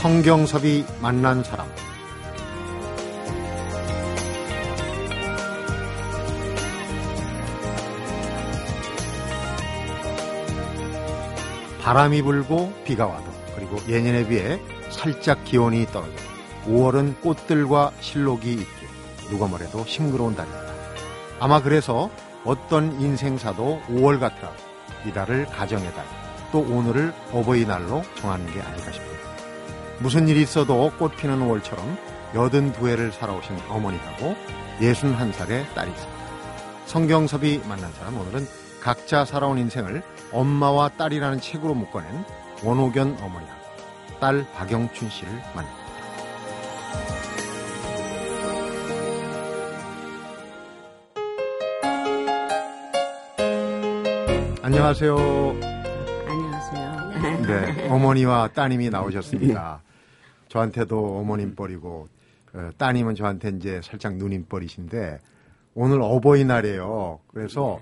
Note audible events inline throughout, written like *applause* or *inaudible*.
성경섭이 만난 사람 바람이 불고 비가 와도 그리고 예년에 비해 살짝 기온이 떨어져 5월은 꽃들과 실록이 있게 누가 뭐래도 싱그러운 달입니다. 아마 그래서 어떤 인생사도 5월 같아 이달을 가정의 달, 또 오늘을 어버이날로 정하는 게 아닐까 싶습니다. 무슨 일이 있어도 꽃 피는 5월처럼 82회를 살아오신 어머니하고 61살의 딸이 있습니다. 성경섭이 만난 사람 오늘은 각자 살아온 인생을 엄마와 딸이라는 책으로 묶어낸 원호견 어머니하고 딸 박영춘 씨를 만납니다. 안녕하세요. 안녕하세요. 네, 어머니와 따님이 나오셨습니다. 저한테도 어머님 뻘이고 어, 따님은 저한테 이제 살짝 누님 뻘이신데 오늘 어버이날이에요. 그래서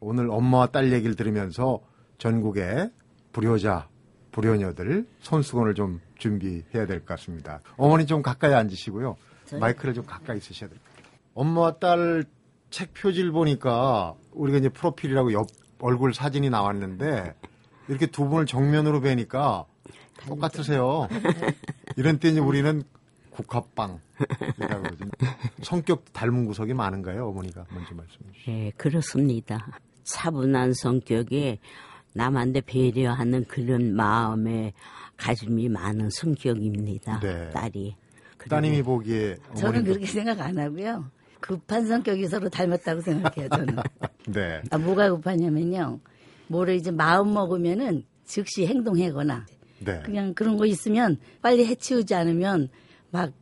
오늘 엄마와 딸 얘기를 들으면서 전국의 불효자, 불효녀들 손수건을 좀 준비해야 될 것 같습니다. 어머니 좀 가까이 앉으시고요. 마이크를 좀 가까이 쓰셔야 될 것 같아요. 엄마와 딸 책 표지를 보니까 우리가 이제 프로필이라고 옆 얼굴 사진이 나왔는데 이렇게 두 분을 정면으로 뵈니까 똑같으세요. *laughs* 이런 때 이제 우리는 국화빵이라고 그러죠. 성격 닮은 구석이 많은가요? 어머니가 먼저 말씀해 주시죠. 네, 그렇습니다. 차분한 성격에 남한테 배려하는 그런 마음에 가짐이 많은 성격입니다. 네. 딸이. 따님이 보기에 저는 그렇게 생각 안 하고요. 급한 성격이 서로 닮았다고 생각해요, 저는. *laughs* 네. 아, 뭐가 급하냐면요. 뭐를 이제 마음 먹으면은 즉시 행동하거나 네. 그냥 그런 거 있으면 빨리 해치우지 않으면 막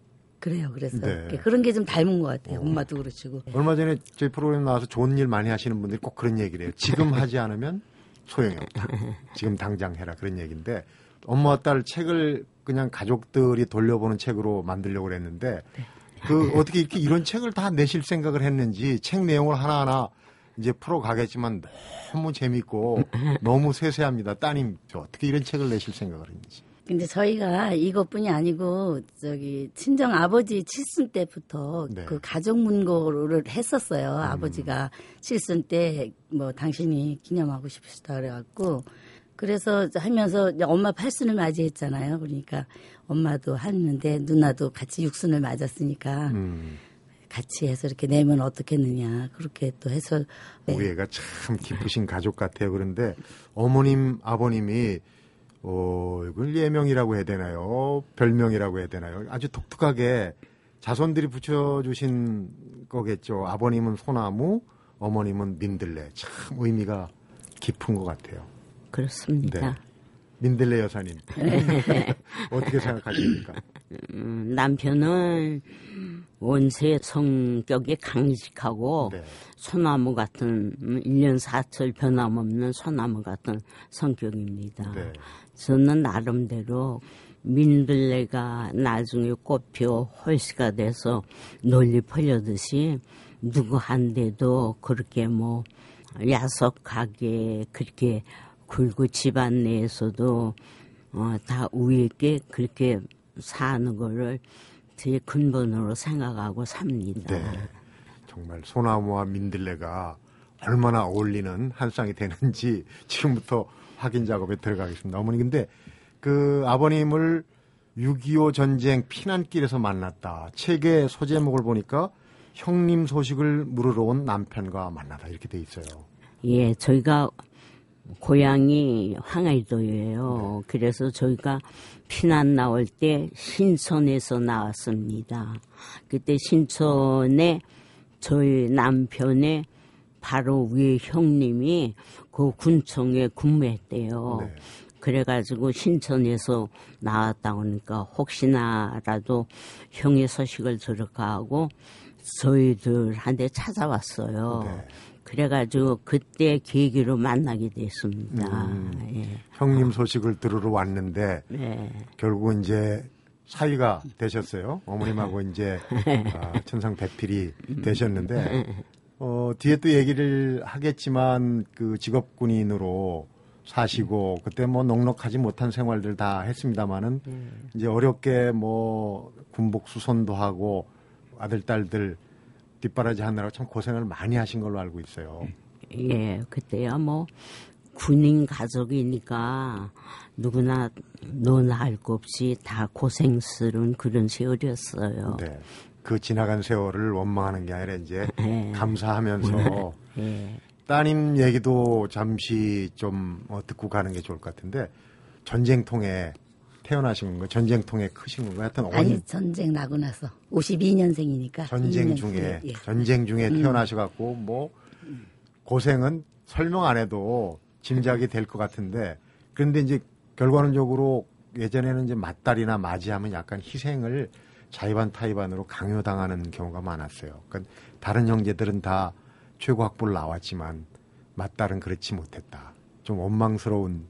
그래요. 그래서 네. 그런 게 좀 닮은 것 같아요. 엄마도 그렇고. 얼마 전에 저희 프로그램 나와서 좋은 일 많이 하시는 분들이 꼭 그런 얘기를 해요. 지금 하지 않으면 소용이 없다. 지금 당장 해라. 그런 얘기인데 엄마와 딸 책을 그냥 가족들이 돌려보는 책으로 만들려고 그랬는데 그 어떻게 이렇게 이런 책을 다 내실 생각을 했는지 책 내용을 하나하나 이제 풀어 가겠지만 너무 재밌고 *laughs* 너무 세세합니다. 따님 저 어떻게 이런 책을 내실 생각을 했는지. 근데 저희가 이것뿐이 아니고 저기 친정 아버지 칠순 때부터 네. 그 가족 문고를 했었어요. 아버지가 칠순 때 뭐 당신이 기념하고 싶으시다 그래갖고 그래서 하면서 엄마 팔순을 맞이했잖아요. 그러니까 엄마도 하는데 누나도 같이 육순을 맞았으니까 음, 같이 해서 이렇게 내면 어떻겠느냐 그렇게 또 해서 네. 애가 참 기쁘신 가족 같아요. 그런데 어머님, 아버님이 어, 이걸 예명이라고 해야 되나요? 별명이라고 해야 되나요? 아주 독특하게 자손들이 붙여주신 거겠죠. 아버님은 소나무, 어머님은 민들레. 참 의미가 깊은 것 같아요. 그렇습니다. 네. 민들레 여사님. *laughs* 어떻게 생각하십니까? 음, 남편은 원세 성격이 강직하고 네. 소나무 같은 음, 1년 사철 변함없는 소나무 같은 성격입니다. 네. 저는 나름대로 민들레가 나중에 꽃피어 홀씨가 돼서 널리 퍼려듯이 누구한테도 그렇게 뭐 야속하게 그렇게 굴고 집안 내에서도 어, 다 우위 있게 그렇게 사는 거를 제 근본으로 생각하고 삽니다. 네. 정말 소나무와 민들레가 얼마나 어울리는 한 쌍이 되는지 지금부터 확인 작업에 들어가겠습니다. 어머니 근데 그 아버님을 6.25 전쟁 피난길에서 만났다. 책의 소제목을 보니까 형님 소식을 물으러 온 남편과 만나다 이렇게 돼 있어요. 예, 저희가 고향이 황해도예요. 그래서 저희가 피난 나올 때 신천에서 나왔습니다. 그때 신천에 저희 남편의 바로 위에 형님이 그 군청에 근무했대요. 네. 그래가지고 신천에서 나왔다 오니까 혹시나라도 형의 소식을 들을까 하고 저희들한테 찾아왔어요. 네. 그래가지고 그때 계기로 만나게 됐습니다. 예. 형님 소식을 들으러 왔는데 네. 결국 이제 사위가 되셨어요. 어머님하고 이제 아, 천상 배필이 *laughs* 되셨는데 어, 뒤에 또 얘기를 하겠지만 그 직업 군인으로 사시고 그때 뭐 넉넉하지 못한 생활들 다 했습니다마는 이제 어렵게 뭐 군복 수선도 하고 아들 딸들 뒷바라지 하느라 참 고생을 많이 하신 걸로 알고 있어요. 예, 그때야 뭐 군인 가족이니까 누구나 너나 할것 없이 다 고생스러운 그런 세월이었어요. 네. 그 지나간 세월을 원망하는 게 아니라 이제 네. *laughs* 감사하면서 예. 따님 얘기도 잠시 좀 어, 듣고 가는 게 좋을 것 같은데 전쟁통에 태어나신 건가요? 전쟁통에 크신 건가요? 하여튼 온 아니 전쟁 나고 나서 52년생이니까 전쟁 중에 예. 전쟁 중에 태어나셔 갖고 뭐 고생은 설명 안 해도 짐작이 될 것 같은데 그런데 이제 결과론적으로 예전에는 이제 맞다리나 맞이하면 약간 희생을 자의반 타의반으로 강요당하는 경우가 많았어요. 그러니까 다른 형제들은 다 최고 학부를 나왔지만 맞딸은 그렇지 못했다. 좀 원망스러운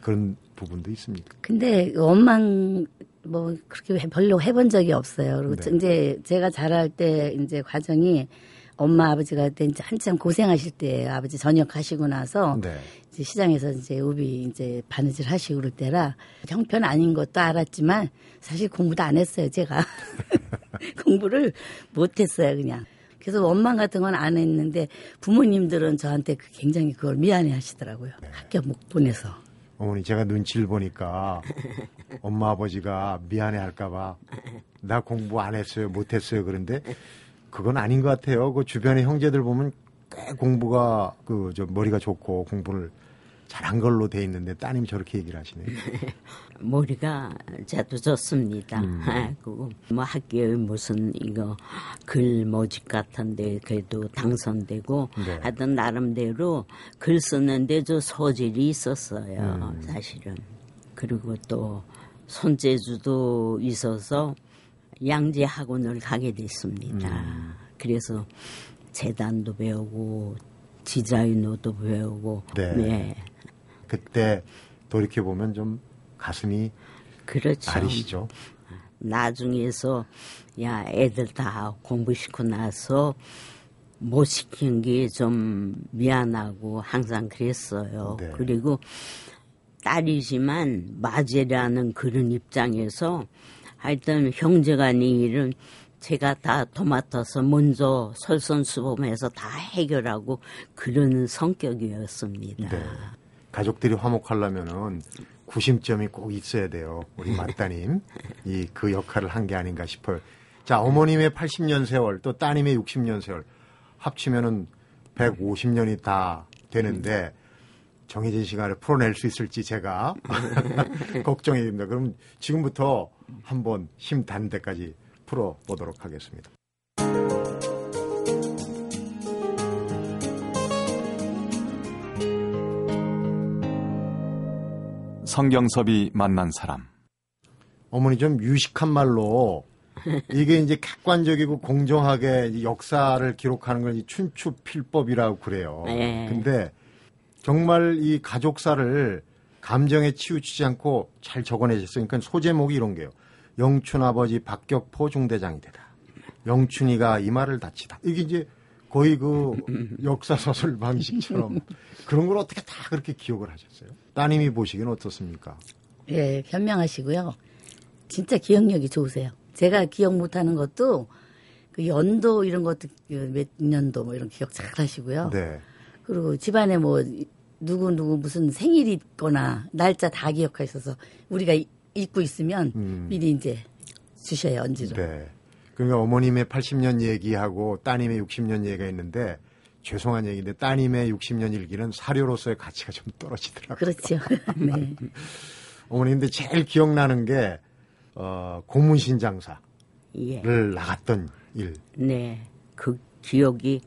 그런 부분도 있습니까? 근데 원망 뭐 그렇게 해- 별로 해본 적이 없어요. 그리고 네. 이제 제가 자랄 때 이제 과정이 엄마 아버지가 그때 이제 한참 고생하실 때예요. 아버지 전역하시고 나서 네. 이제 시장에서 이제 우비 이제 바느질 하시고 그럴 때라 형편 아닌 것도 알았지만 사실 공부도 안 했어요. 제가 *laughs* 공부를 못 했어요. 그냥. 그래서 원망 같은 건 안 했는데 부모님들은 저한테 그 굉장히 그걸 미안해 하시더라고요. 학교 못 보내서. 어머니 제가 눈치를 보니까 *laughs* 엄마 아버지가 미안해 할까봐 나 공부 안 했어요 못 했어요 그런데 그건 아닌 것 같아요. 그 주변의 형제들 보면 꽤 공부가 그 저 머리가 좋고 공부를 잘한 걸로 돼 있는데 따님이 저렇게 얘기를 하시네요 *laughs* 머리가 저도 좋습니다. 그리고 뭐 학교에 무슨 이거 글 모집 같은데 그래도 당선되고 네. 하여튼 나름대로 글 쓰는데 저 소질이 있었어요. 음. 사실은. 그리고 또 손재주도 있어서 양재 학원을 가게 됐습니다. 음. 그래서 재단도 배우고 디자이너도 배우고 네. 네. 그때 돌이켜 보면 좀 가슴이 그렇죠. 아리시죠 나중에서 야 애들 다 공부시키고 나서 못 시킨 게 좀 미안하고 항상 그랬어요. 네. 그리고 딸이지만 맞이라는 그런 입장에서 하여튼 형제간의 일은 제가 다 도맡아서 먼저 설선수범해서 다 해결하고 그런 성격이었습니다. 네. 가족들이 화목하려면은 구심점이 꼭 있어야 돼요. 우리 맞따님. 이 그 역할을 한 게 아닌가 싶어요. 자, 어머님의 80년 세월, 또 따님의 60년 세월 합치면은 150년이 다 되는데 정해진 시간을 풀어낼 수 있을지 제가 *laughs* 걱정이 됩니다. 그럼 지금부터 한번 힘 닿는 데까지 풀어보도록 하겠습니다. 성경섭이 만난 사람. 어머니 좀 유식한 말로 이게 이제 객관적이고 공정하게 역사를 기록하는 걸 춘추 필법이라고 그래요. 네. 근데 정말 이 가족사를 감정에 치우치지 않고 잘 적어내셨어요. 그러니까 소제목이 이런 게요. 영춘 아버지 박격포 중대장이 되다. 영춘이가 이마를 다치다. 이게 이제 거의 그 역사 소설 방식처럼 *laughs* 그런 걸 어떻게 다 그렇게 기억을 하셨어요? 따님이 보시기는 어떻습니까? 예, 현명하시고요. 진짜 기억력이 좋으세요. 제가 기억 못하는 것도 그 연도 이런 것도 그몇 년도 뭐 이런 기억 잘 하시고요. 네. 그리고 집안에 뭐 누구 누구 무슨 생일이 있거나 날짜 다 기억하셔서 우리가 이- 잊고 있으면 음. 미리 이제 주셔요 언지로. 네. 그러니까 어머님의 80년 얘기하고 따님의 60년 얘기가 있는데 죄송한 얘기인데 따님의 60년 일기는 사료로서의 가치가 좀 떨어지더라고요. 그렇죠. *laughs* 네. 어머니 근데 제일 기억나는 게 어, 고문신 장사를 예. 나갔던 일. 네. 그 기억이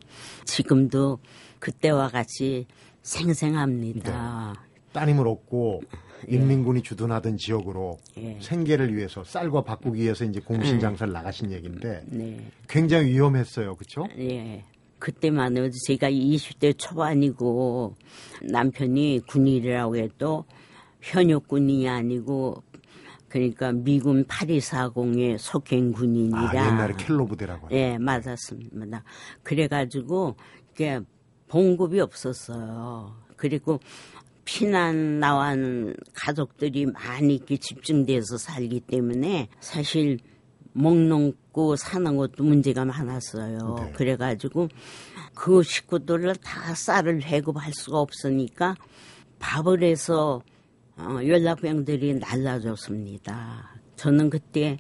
지금도 그때와 같이 생생합니다. 따님을 얻고 인민군이 주둔하던 지역으로 예. 생계를 위해서 쌀과 바꾸기 위해서 이제 고문신 장사를 나가신 얘기인데 네. 굉장히 위험했어요. 그렇죠? 예. 그때만 해도 제가 20대 초반이고 남편이 군인이라고 해도 현역군이 아니고 그러니까 미군 8240의 속행 군인이라 아, 옛날에 켈로 부대라고 하죠. 예, 맞았습니다. 그래 가지고 이게 봉급이 없었어요. 그리고 피난 나온 가족들이 많이 이렇게 집중돼서 살기 때문에 사실 먹는고 사는 것도 문제가 많았어요. 네. 그래가지고 그 식구들을 다 쌀을 배급할 수가 없으니까 밥을 해서 어, 연락병들이 날라졌습니다. 저는 그때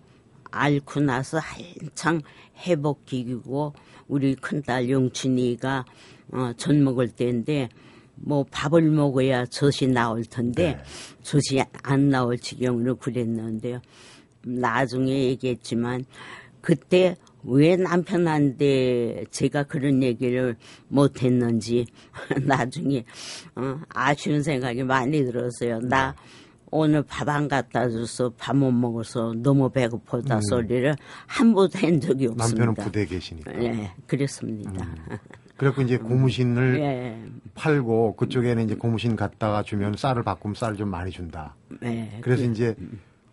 앓고 나서 한창 회복기이고 우리 큰딸 용춘이가 어, 젖 먹을 때인데 뭐 밥을 먹어야 젖이 나올 텐데 젖이 안 나올 지경으로 그랬는데요. 나중에 얘기했지만 그때 왜 남편한테 제가 그런 얘기를 못했는지 *laughs* 나중에 어, 아쉬운 생각이 많이 들었어요. 나 오늘 밥 안 갖다 줘서 밥 못 먹어서 너무 배고프다 소리를 한 번도 한 적이 없습니다. 남편은 부대에 계시니까. 예, 그랬습니다. 그래갖고 이제 고무신을 예, 팔고 그쪽에는 이제 고무신 갖다가 주면 쌀을 바꾸면 쌀을 좀 많이 준다. 예. 그래서 이제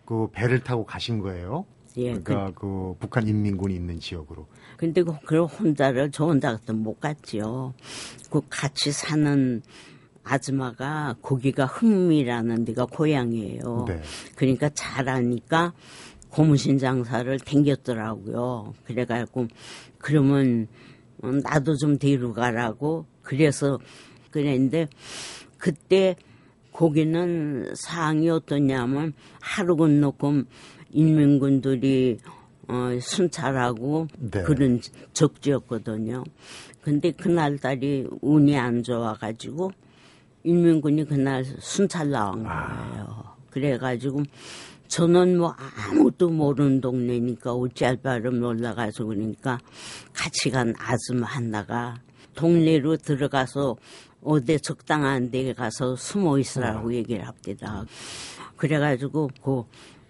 그 배를 타고 가신 거예요. 예, 그러니까 그 북한 인민군이 있는 지역으로. 근데 그, 그 혼자를 저 혼자 같은 못 갔지요. 그 같이 사는 아줌마가 거기가 흠이라는 데가 고향이에요. 네. 그러니까 잘하니까 고무신 장사를 댕겼더라고요. 그래가지고 그러면 어, 나도 좀 데려가라고 그래서 그랬는데 그때 거기는 상황이 어떠냐면 하루 건너고 인민군들이 어, 순찰하고 네. 그런 적지였거든요. 근데 그날따리 운이 안 좋아가지고 인민군이 그날 순찰 나온 거예요. 그래가지고 저는 뭐 아무도 모르는 동네니까 어찌할 바를 몰라가지고 그러니까 같이 간 아줌마 하나가 동네로 들어가서 어디 적당한 데 가서 숨어 있으라고 얘기를 합니다. 그래가지고 그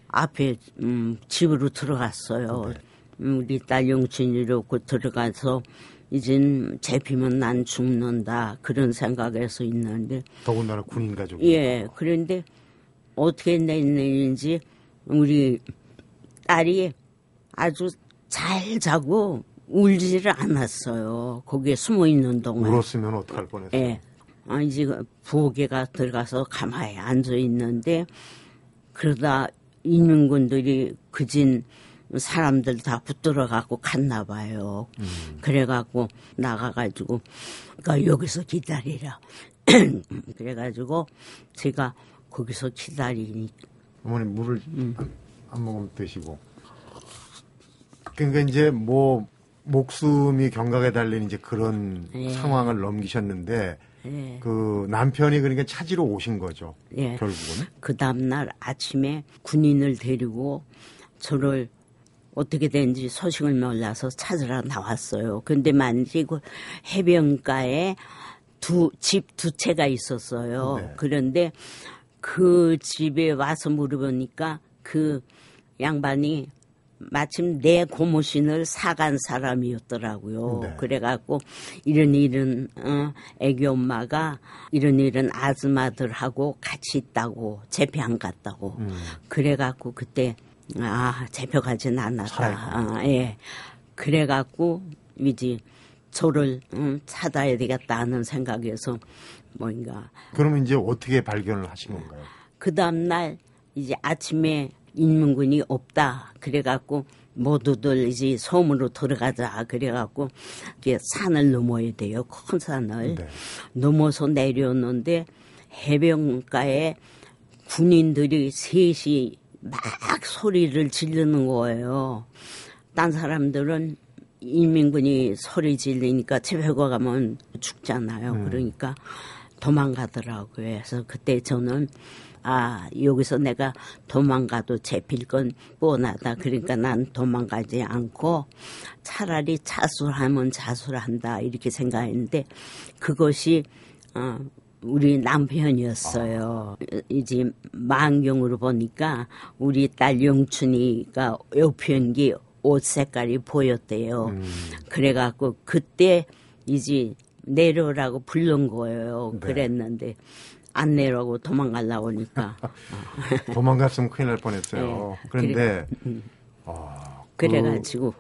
앞에 음, 집으로 들어갔어요. 음, 우리 딸 영춘이로 그 들어가서 이젠 잡히면 난 죽는다 그런 생각에서 있는데 더군다나 군인 가족. 예 그런데 어떻게 냈는지 우리 딸이 아주 잘 자고 울지를 않았어요. 거기에 숨어 있는 동안. 울었으면 어떡할 뻔했어요. 예. 아, 이제 그 부엌에가 들어가서 가만히 앉아 있는데 그러다 인민군들이 그진 사람들 다 붙들어 갖고 갔나 봐요. 그래 갖고 나가 가지고 그러니까 여기서 기다리라. *clears throat* 그래 가지고 제가 거기서 기다리니 어머니 물을 음. 한, 한 모금 드시고. 그러니까 이제 뭐 목숨이 경각에 달린 이제 그런 예. 상황을 넘기셨는데 예. 그 남편이 그러니까 찾으러 오신 거죠. 예. 결국은. 그 다음날 아침에 군인을 데리고 저를 어떻게 된지 소식을 몰라서 찾으러 나왔어요. 근데 만지 그 해변가에 두, 집 두 채가 있었어요. 네. 그런데 그 집에 와서 물어보니까 그 양반이 마침 내 고무신을 사간 사람이었더라고요. 네. 그래갖고 이런 이런 어, 애기 엄마가 이런 이런 아줌마들하고 같이 있다고 재배 안 갔다고. 음. 그래갖고 그때 아 잡혀가진 않았다. 살아있구나. 아, 예. 그래갖고 이제 저를 음, 찾아야 되겠다 하는 생각에서 뭔가 그러면 이제 어떻게 발견을 하신 건가요? 그 다음날 이제 아침에 인민군이 없다. 그래갖고 모두들 이제 섬으로 들어가자. 그래갖고 이게 산을 넘어야 돼요. 큰 산을. 네. 넘어서 내려오는데 해변가에 군인들이 셋이 막 소리를 지르는 거예요. 딴 사람들은 인민군이 소리 지르니까 집회가 가면 죽잖아요. 그러니까 도망가더라고요. 그래서 그때 저는 아 여기서 내가 도망가도 잡힐 건 뻔하다. 그러니까 난 도망가지 않고 차라리 자수하면 자수한다 이렇게 생각했는데 그것이 어, 우리 남편이었어요. 이제 망경으로 보니까 우리 딸 영춘이가 여편기 옷 색깔이 보였대요. 그래갖고 그때 이제 내려오라고 부른 거예요. 네. 그랬는데 안 내려오고 도망가려고 하니까 *laughs* 도망갔으면 큰일 날 뻔했어요. 예. 그런데 어, 그래가지고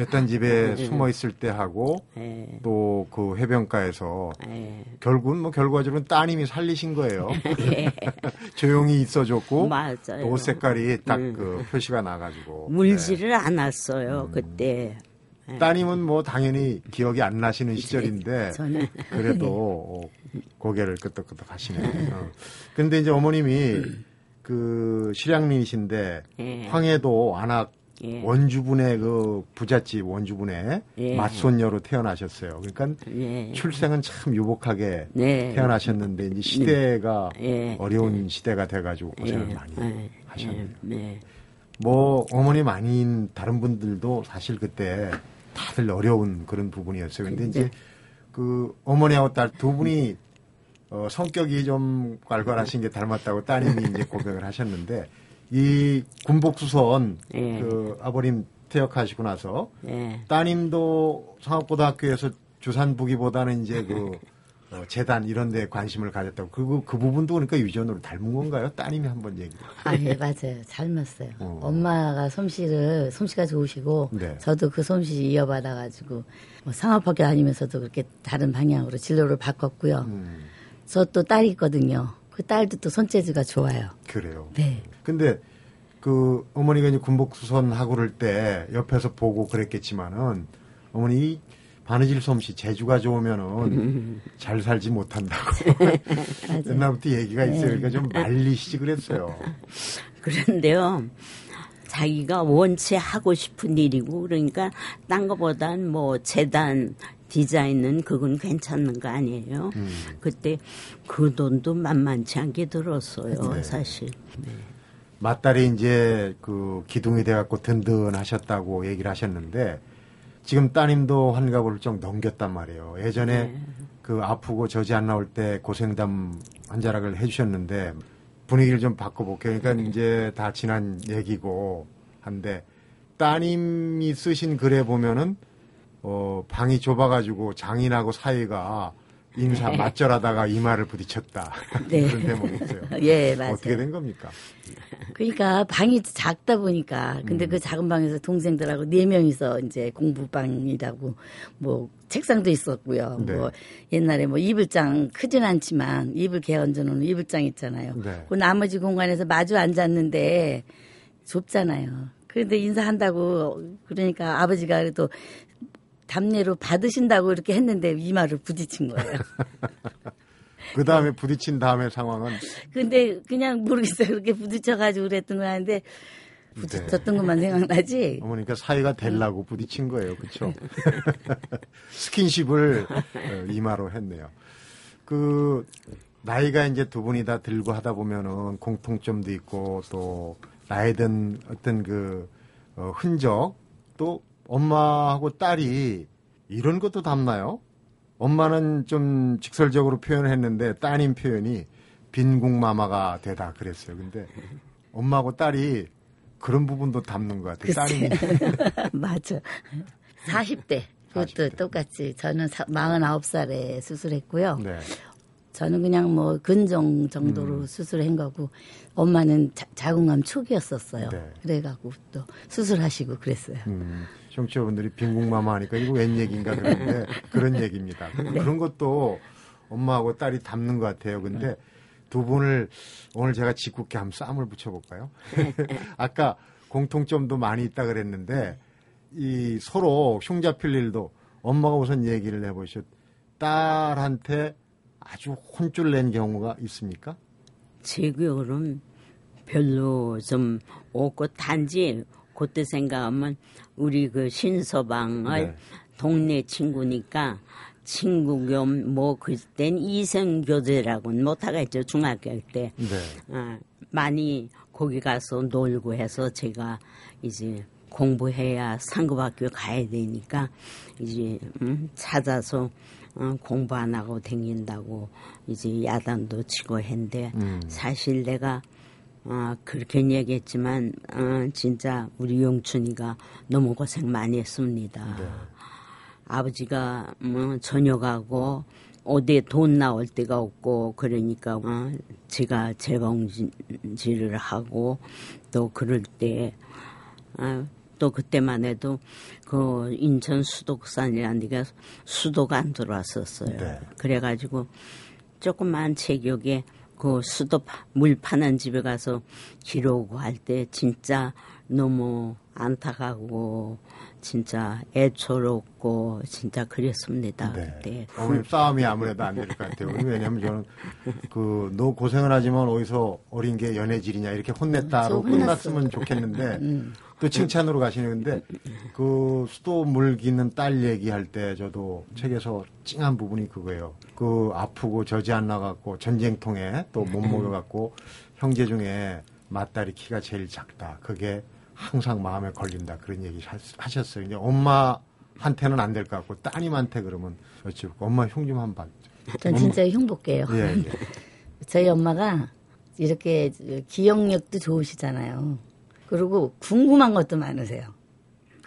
어떤 집에 *laughs* 숨어 있을 때 하고 예, 또그 해변가에서 예. 결국은 뭐 결과적으로는 따님이 살리신 거예요. *laughs* *laughs* 조용히 있어줬고. 또 옷 색깔이 딱그 표시가 나가지고 물지를 않았어요 그때. 네. 따님은 뭐 당연히 기억이 안 나시는 시절인데 저는 그래도 어, 고개를 끄덕끄덕 하시네요. 어. 근데 이제 어머님이 그 실향민이신데 예. 황해도 안악 예. 원주분의 그 부잣집 원주분의 예. 맞손녀로 태어나셨어요. 그러니까 예. 출생은 참 유복하게 네. 태어나셨는데 이제 시대가 예. 어려운 시대가 돼가지고 고생을 예, 많이 예, 하셨네요. 예, 네. 뭐 어머님 아닌 다른 분들도 사실 그때 다들 어려운 그런 부분이었어요. 근데 이제 그 어머니하고 딸 두 분이 어, 성격이 좀 괄괄하신 게 닮았다고 따님이 이제 고백을 하셨는데 이 군복수선 예. 그 아버님 퇴역하시고 나서 예. 따님도 상업고등학교에서 주산부기보다는 이제 그 *laughs* 어, 재단 이런 데 관심을 가졌다고 그, 그 부분도 그러니까 유전으로 닮은 건가요? 따님이 한번 얘기 아, 예, 맞아요. 닮았어요. 어. 엄마가 솜씨를, 솜씨가 좋으시고, 네. 저도 그 솜씨 이어받아 가지고, 뭐 상업학교 다니면서도 그렇게 다른 방향으로 진로를 바꿨고요. 음, 저또 딸이 있거든요. 그 딸도 또 손재주가 좋아요. 그래요. 네. 근데 그 어머니가 이제 군복수선 하고 그럴 때 옆에서 보고 그랬겠지만은 어머니 바느질 솜씨 재주가 좋으면은 *laughs* 잘 살지 못한다고 *laughs* 옛날부터 얘기가 있어요. 그러니까 좀 말리시지 그랬어요. *laughs* 그런데요. 자기가 원체 하고 싶은 일이고 그러니까 딴 거보단 뭐 재단 디자인은 그건 괜찮은 거 아니에요. 음. 그때 그 돈도 만만치 않게 들었어요, 네. 사실. 맏딸이 이제 그 기둥이 돼갖고 든든하셨다고 얘기를 하셨는데 지금 따님도 환갑을 훌쩍 넘겼단 말이에요. 예전에 그 아프고 저지 안 나올 때 고생담 환자락을 해주셨는데 분위기를 좀 바꿔볼게요. 그러니까 이제 다 지난 얘기고 한데 따님이 쓰신 글에 보면은 어 방이 좁아가지고 장인하고 사이가 인사 맞절하다가 이마를 부딪혔다 *laughs* 네. 그런 대목이 있어요. *laughs* 예, 맞아요. 어떻게 된 겁니까? 그러니까 방이 작다 보니까 근데 그 작은 방에서 동생들하고 네 명이서 이제 공부방이라고 뭐 책상도 있었고요. 네. 뭐 옛날에 뭐 이불장 크진 않지만 이불 개얹어 놓은 이불장 있잖아요. 네. 그 나머지 공간에서 마주 앉았는데 좁잖아요. 그런데 인사한다고 그러니까 아버지가 그래도 답례로 받으신다고 이렇게 했는데 이마를 부딪힌 거예요. *laughs* 그 다음에 부딪힌 다음에 상황은 근데 그냥 모르겠어요. 그렇게 부딪혀가지고 그랬던 거 하는데 부딪혔던 것만 생각나지. 어머니가 사이가 되려고 부딪힌 거예요. 그렇죠? *laughs* 스킨십을 어, 이마로 했네요. 그 나이가 이제 두 분이 다 들고 하다 보면은 공통점도 있고 또 나에 든 어떤 그 어, 흔적 또 엄마하고 딸이 이런 것도 담나요? 엄마는 좀 직설적으로 표현을 했는데 따님 표현이 빈궁마마가 되다 그랬어요. 근데 엄마하고 딸이 그런 부분도 담는 것 같아요. 따님이 *laughs* 맞아. 40대. 그것도 40대. 똑같이. 저는 사- 49살에 수술했고요. 네. 저는 그냥 뭐 근종 정도로 음. 수술한 거고, 엄마는 자, 자궁암 초기였었어요. 네. 그래갖고 또 수술하시고 그랬어요. 음, 청취자분들이 빈궁마마 하니까 이거 웬 얘기인가 그러는데 *laughs* 그런 얘기입니다. 그런 것도 엄마하고 딸이 담는 것 같아요. 근데 두 분을 오늘 제가 짓궂게 한번 쌈을 붙여볼까요? *laughs* 아까 공통점도 많이 있다 그랬는데 이 서로 흉잡힐 일도 엄마가 우선 얘기를 해보셨. 딸한테 아주 혼쭐 낸 경우가 있습니까? 제 기억으로는 별로 좀 없고 단지 그때 생각하면 우리 그 신서방을 네. 동네 친구니까 친구 겸 뭐 그땐 이성 교제라고는 못하겠죠 중학교 때 네. 어, 많이 거기 가서 놀고 해서 제가 이제 공부해야 상급학교 가야 되니까 이제 음, 찾아서 어, 공부 안 하고 다닌다고 이제 야단도 치고 했는데 음. 사실 내가 어, 그렇게 얘기했지만 어, 진짜 우리 용춘이가 너무 고생 많이 했습니다. 아버지가 뭐 저녁하고 어디에 돈 나올 데가 없고 그러니까 어, 제가 재봉질을 하고 또 그럴 때 어, 또 그때만 해도 그 인천 수도산이라는 데가 수도가 안 들어왔었어요. 네. 그래가지고 조그만 체격에 그 수도 파- 물 파는 집에 가서 기르고 할 때 진짜 너무 안타깝고 진짜 애처롭고 진짜 그랬습니다. 그때. 네. 어머님 싸움이 아무래도 안 될 것 같아요. *laughs* 왜냐하면 저는 그 너 고생을 하지만 어디서 어린 게 연애질이냐 이렇게 혼냈다로 저 혼났어요. 끝났으면 좋겠는데 *laughs* 또 칭찬으로 가시는데 그 수도 물기는 딸 얘기할 때 저도 책에서 찡한 부분이 그거예요. 그 아프고 저지 안 나갔고 전쟁통에 또 못 먹여갖고 형제 중에 맏딸이 키가 제일 작다. 그게 항상 마음에 걸린다. 그런 얘기 하- 하셨어요. 이제 엄마한테는 안 될 것 같고 따님한테 그러면 여쭤보고 엄마 형좀 한번 봐. 전 진짜 흉볼게요. 예, 예. *laughs* 저희 엄마가 이렇게 기억력도 좋으시잖아요. 그리고 궁금한 것도 많으세요.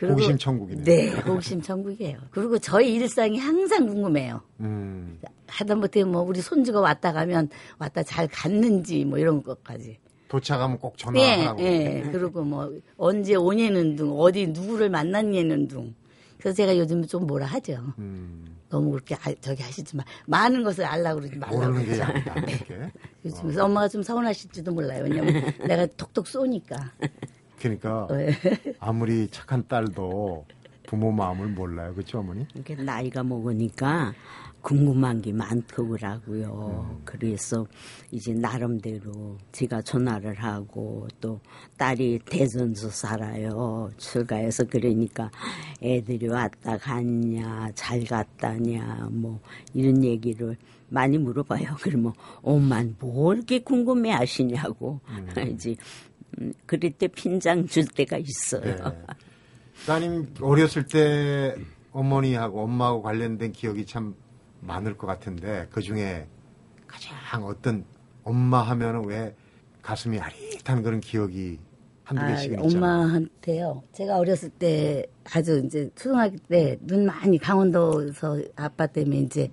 호기심 천국이네요. 네, 호기심 천국이에요. 그리고 저희 일상이 항상 궁금해요. 음, 하다못해 뭐 우리 손주가 왔다 가면 왔다 잘 갔는지 뭐 이런 것까지. 도착하면 꼭 예, 전화하라고. 예. 그리고 뭐 언제 오냐는 둥, 어디 누구를 만났냐는 둥. 그래서 제가 요즘 좀 뭐라 하죠. 음, 너무 그렇게 아- 저기 하시지만 많은 것을 알라고 그러지 말라고. 모르는 게 그러죠. 요즘 그래서 엄마가 좀 서운하실지도 몰라요. 왜냐면 *laughs* 내가 톡톡 쏘니까. 그러니까 네. 아무리 착한 딸도 부모 마음을 몰라요. 그렇죠, 어머니? 이게 나이가 먹으니까 궁금한 게 많더라고요. 그래서 이제 나름대로 제가 전화를 하고 또 딸이 대전서 살아요. 출가해서 그러니까 애들이 왔다 갔냐, 잘 갔다냐, 뭐 이런 얘기를 많이 물어봐요. *laughs* 그러면 엄마는 뭘 이렇게 궁금해 하시냐고. *laughs* 이제 음, 그럴 때 핀장 줄 때가 있어요. 네. 따님 어렸을 때 어머니하고 엄마하고 관련된 기억이 참 많을 것 같은데 그 중에 가장 어떤 엄마 하면은 왜 가슴이 아릿한 그런 기억이 한두 아, 개씩은 있잖아요. 엄마한테요. 제가 어렸을 때 아주 이제 초등학교 때 눈 많이 강원도에서 아빠 때문에 이제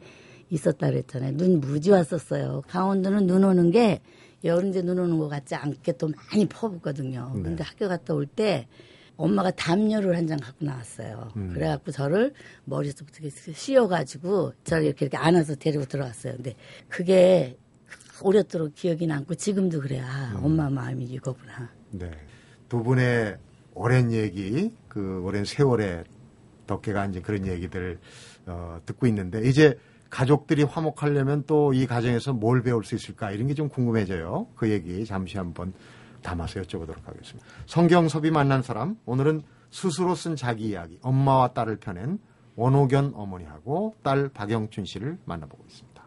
있었다 그랬잖아요. 눈 무지 왔었어요. 강원도는 눈 오는 게 여름에 눈 오는 것 같지 않게 또 많이 퍼붓거든요. 네. 근데 학교 갔다 올 때 엄마가 담요를 한 장 갖고 나왔어요. 음. 그래갖고 저를 머리서부터 이렇게 씌워가지고 저를 이렇게, 이렇게 안아서 데리고 들어왔어요. 근데 그게 오랫도록 기억이 남고 지금도 그래. 아, 음. 엄마 마음이 이거구나. 네. 두 분의 오랜 얘기, 그 오랜 세월에 덕계가 앉은 그런 얘기들 어, 듣고 있는데 이제 가족들이 화목하려면 또 이 가정에서 뭘 배울 수 있을까 이런 게 좀 궁금해져요. 그 얘기 잠시 한번 담아서 여쭤보도록 하겠습니다. 성경섭이 만난 사람 오늘은 스스로 쓴 자기 이야기 엄마와 딸을 펴낸 원호견 어머니하고 딸 박영춘 씨를 만나보고 있습니다.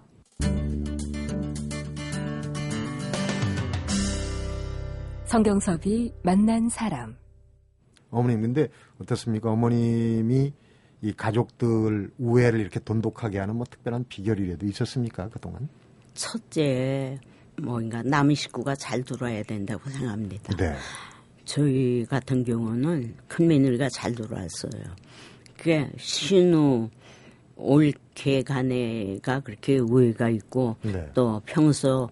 성경섭이 만난 사람. 어머님 근데 어떻습니까? 어머님이 이 가족들 우애를 이렇게 돈독하게 하는 뭐 특별한 비결이라도 있었습니까 그동안? 첫째, 뭔가 남의 식구가 잘 들어야 된다고 생각합니다. 네. 저희 같은 경우는 큰 며느리가 잘 들어왔어요. 그게 신우 올케 간에가 그렇게 우애가 있고 네. 또 평소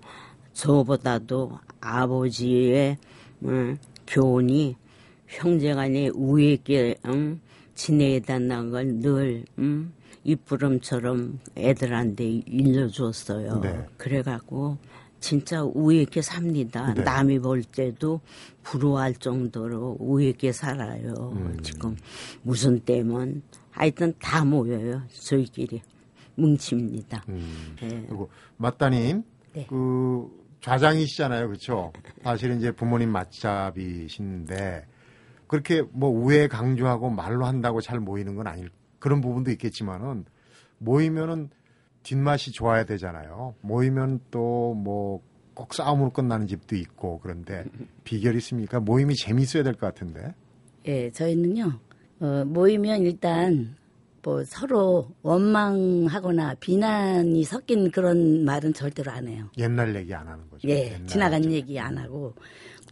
저보다도 아버지의 음, 교훈이 형제간에 우애 있게 음, 지내야 된다는 걸늘 음, 이쁘름처럼 애들한테 일러줬어요. 네. 그래갖고 진짜 우애 있게 삽니다. 네. 남이 볼 때도 부러워할 정도로 우애 있게 살아요. 음. 지금 무슨 때면 하여튼 다 모여요. 저희끼리 뭉칩니다. 음. 네. 그리고 맞다님 네. 그 좌장이시잖아요, 그렇죠? 사실은 이제 부모님 맞잡이신데 그렇게 뭐 우애 강조하고 말로 한다고 잘 모이는 건 아닐 그런 부분도 있겠지만은 모이면은 뒷맛이 좋아야 되잖아요. 모이면 또 뭐 꼭 싸움으로 끝나는 집도 있고 그런데 *laughs* 비결 있습니까? 모임이 재밌어야 될 것 같은데. 예, 저희는요, 어, 모이면 일단, 뭐, 서로 원망하거나 비난이 섞인 그런 말은 절대로 안 해요. 옛날 얘기 안 하는 거죠. 예, 지나간 저- 얘기 안 하고,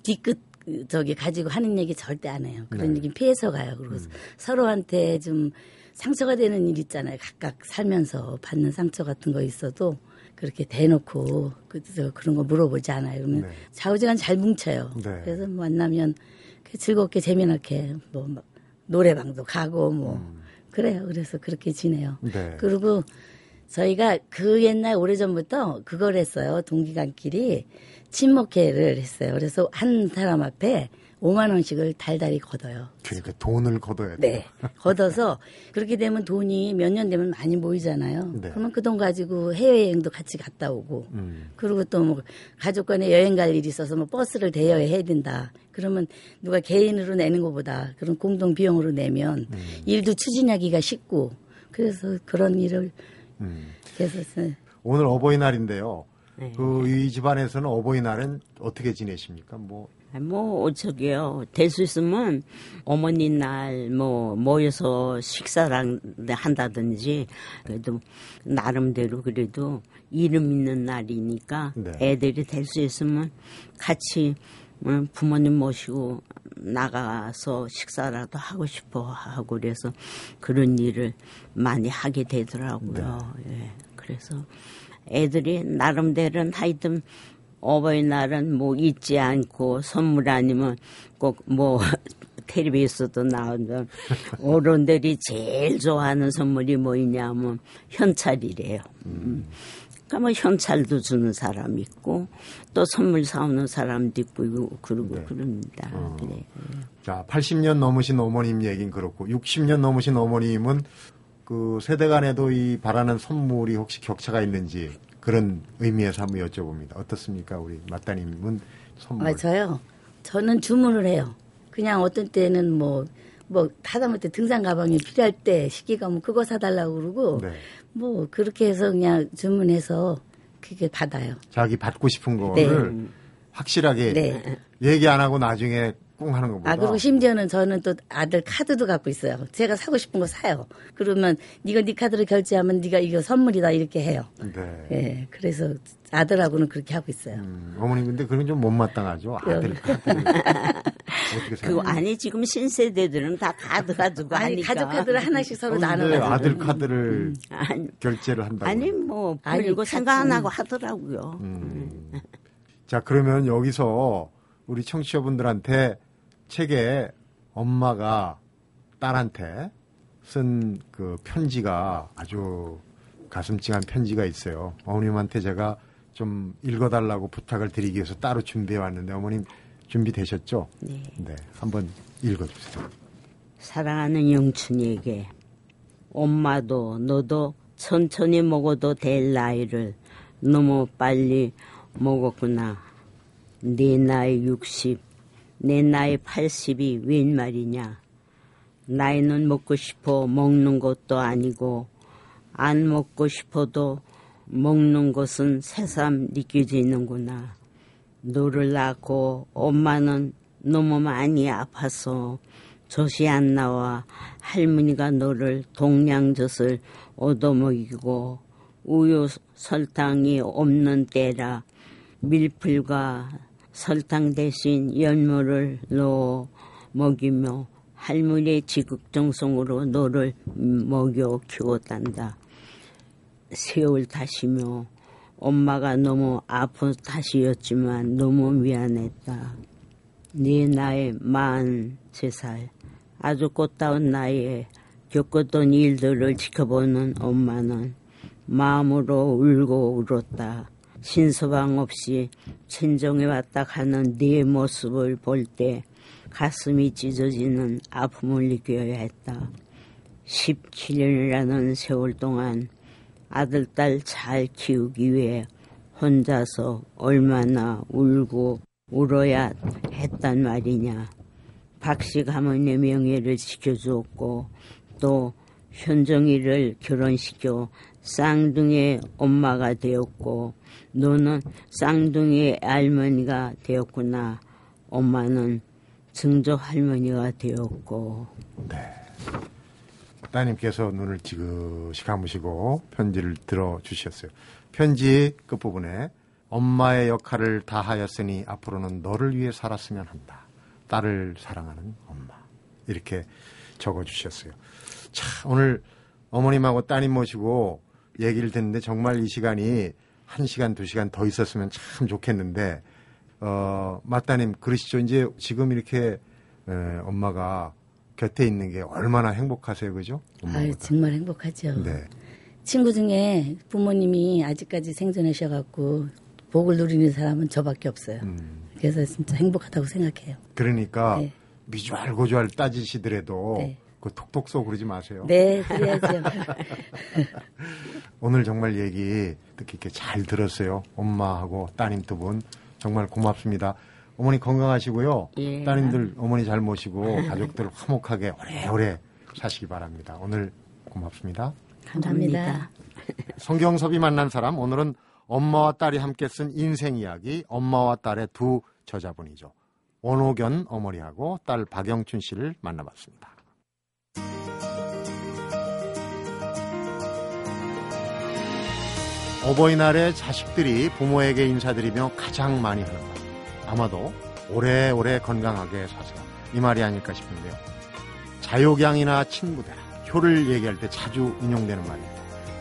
뒤끝, 저기, 가지고 하는 얘기 절대 안 해요. 그런 네. 얘기 피해서 가요. 그리고 서로한테 좀 상처가 되는 일 있잖아요. 각각 살면서 받는 상처 같은 거 있어도 그렇게 대놓고 그, 저, 그런 거 물어보지 않아요. 그러면 네. 좌우지간 잘 뭉쳐요. 네. 그래서 만나면 즐겁게 재미나게 뭐막 노래방도 가고 뭐 그래요. 그래서 그렇게 지내요. 네. 그리고 저희가 그 옛날 오래전부터 그걸 했어요. 동기간끼리 친목회를 했어요. 그래서 한 사람 앞에 5만 원씩을 달달이 걷어요. 그러니까 돈을 걷어야 돼요. 네. 걷어서 그렇게 되면 돈이 몇 년 되면 많이 모이잖아요. 네. 그러면 그 돈 가지고 해외여행도 같이 갔다 오고 음. 그리고 또 뭐 가족 간에 여행 갈 일이 있어서 뭐 버스를 대여해야 된다. 그러면 누가 개인으로 내는 것보다 그런 공동 비용으로 내면 음. 일도 추진하기가 쉽고 그래서 그런 일을 음. 계속 했어요. 오늘 어버이날인데요. 네. 그이 집안에서는 어버이날은 어떻게 지내십니까? 뭐 뭐 저기요 될 수 있으면 어머니 날 뭐 모여서 식사를 한다든지 그래도 나름대로 그래도 이름 있는 날이니까 네. 애들이 될 수 있으면 같이 음, 부모님 모시고 나가서 식사라도 하고 싶어 하고 그래서 그런 일을 많이 하게 되더라고요. 예. 그래서 애들이 나름대로는 하여튼 어버이날은 뭐 잊지 않고 선물 아니면 꼭 뭐 *laughs* 텔레비에서도 나오는 *laughs* 어른들이 제일 좋아하는 선물이 뭐냐면 현찰이래요. 음. 그러니까 뭐 현찰도 주는 사람 있고 또 선물 사오는 사람도 있고 그러고 그럽니다. 그래. 자, 80년 넘으신 어머님 얘긴 그렇고 60년 넘으신 어머님은 그 세대 간에도 이 바라는 선물이 혹시 격차가 있는지 그런 의미에서 한번 여쭤봅니다. 어떻습니까? 우리 맞다님은 선물. 아, 저요. 저는 주문을 해요. 그냥 어떤 때는 뭐, 뭐, 하다못해 등산 가방이 필요할 때 시기가 뭐 그거 사달라고 그러고, 네. 뭐, 그렇게 해서 그냥 주문해서 그게 받아요. 자기 받고 싶은 거를 확실하게 네. 얘기 안 하고 나중에 꿍 하는 것보다 아, 그리고 심지어는 저는 또 아들 카드도 갖고 있어요. 제가 사고 싶은 거 사요. 그러면 네가 네 카드로 결제하면 네가 이거 선물이다 이렇게 해요. 네. 예, 그래서 아들하고는 그렇게 하고 있어요. 음, 어머님 근데 그건 좀 못마땅하죠. 아들 *laughs* 어떻게 생각해요? 아니 지금 신세대들은 다 카드 가지고 아니 하니까. 가족 카드를 하나씩 서로 나눠가지고 아들 카드를 아니, 결제를 한다고. 아니 뭐 아니, 그리고 카드- 생각 안 하고 하더라고요. 음. 자, 그러면 여기서 우리 청취자분들한테 책에 엄마가 딸한테 쓴 그 편지가 아주 가슴 찡한 편지가 있어요. 어머님한테 제가 좀 읽어달라고 부탁을 드리기 위해서 따로 준비해 왔는데 어머님 준비되셨죠? 네. 네. 한번 읽어주세요. 사랑하는 영춘이에게 엄마도 너도 천천히 먹어도 될 나이를 너무 빨리 먹었구나. 네 나이 60, 내 나이 80이 웬 말이냐. 나이는 먹고 싶어 먹는 것도 아니고 안 먹고 싶어도 먹는 것은 새삼 느껴지는구나. 너를 낳고 엄마는 너무 많이 아파서 젖이 안 나와 할머니가 너를 동양젖을 얻어먹이고 우유 설탕이 없는 때라 밀풀과 설탕 대신 연물을 넣어 먹이며 할머니의 지극정성으로 너를 먹여 키웠단다. 세월 탓이며 엄마가 너무 아픈 탓이었지만 너무 미안했다. 네 나이 만 세살 아주 꽃다운 나이에 겪었던 일들을 지켜보는 엄마는 마음으로 울고 울었다. 신서방 없이 친정에 왔다 가는 네 모습을 볼 때 가슴이 찢어지는 아픔을 느껴야 했다. 17년이라는 세월 동안 아들, 딸 잘 키우기 위해 혼자서 얼마나 울고 울어야 했단 말이냐. 박씨 가문의 명예를 지켜주었고 또 현정이를 결혼시켜 쌍둥이의 엄마가 되었고 너는 쌍둥이의 할머니가 되었구나. 엄마는 증조 할머니가 되었고 따님께서 눈을 지그시 감으시고 편지를 들어 주셨어요. 편지 끝부분에 엄마의 역할을 다하였으니 앞으로는 너를 위해 살았으면 한다. 딸을 사랑하는 엄마. 이렇게 적어 주셨어요. 자, 오늘 어머님하고 따님 모시고 얘기를 듣는데 정말 이 시간이 한 시간, 두 시간 더 있었으면 참 좋겠는데, 어, 맞따님, 그러시죠. 이제 지금 이렇게 에, 엄마가 곁에 있는 게 얼마나 행복하세요, 그죠? 엄마보다. 정말 행복하죠. 네. 친구 중에 부모님이 아직까지 생존하셔갖고 복을 누리는 사람은 저밖에 없어요. 음. 그래서 진짜 행복하다고 생각해요. 그러니까 네. 미주알 고주알 따지시더라도 네. 그 톡톡 쏘 그러지 마세요. 네, 그래야죠. *laughs* 오늘 정말 얘기 이렇게 잘 들었어요. 엄마하고 따님 두 분 정말 고맙습니다. 어머니 건강하시고요. 예. 따님들 어머니 잘 모시고 가족들 화목하게 오래오래 사시기 바랍니다. 오늘 고맙습니다. 감사합니다. 성경섭이 만난 사람 오늘은 엄마와 딸이 함께 쓴 인생 이야기 엄마와 딸의 두 저자분이죠. 원호견 어머니하고 딸 박영춘 씨를 만나봤습니다. 어버이날에 자식들이 부모에게 인사드리며 가장 많이 하는 말. 아마도 오래오래 건강하게 사세요. 이 말이 아닐까 싶은데요. 자요경이나 친구대라, 효를 얘기할 때 자주 인용되는 말입니다.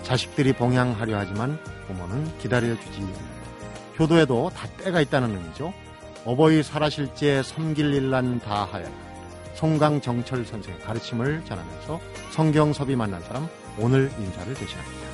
자식들이 봉양하려 하지만 부모는 기다려주지 않는다. 효도에도 다 때가 있다는 의미죠. 어버이 살아실제 섬길 일난 다 하여라. 송강정철 선생의 가르침을 전하면서 성경섭이 만난 사람 오늘 인사를 대신합니다.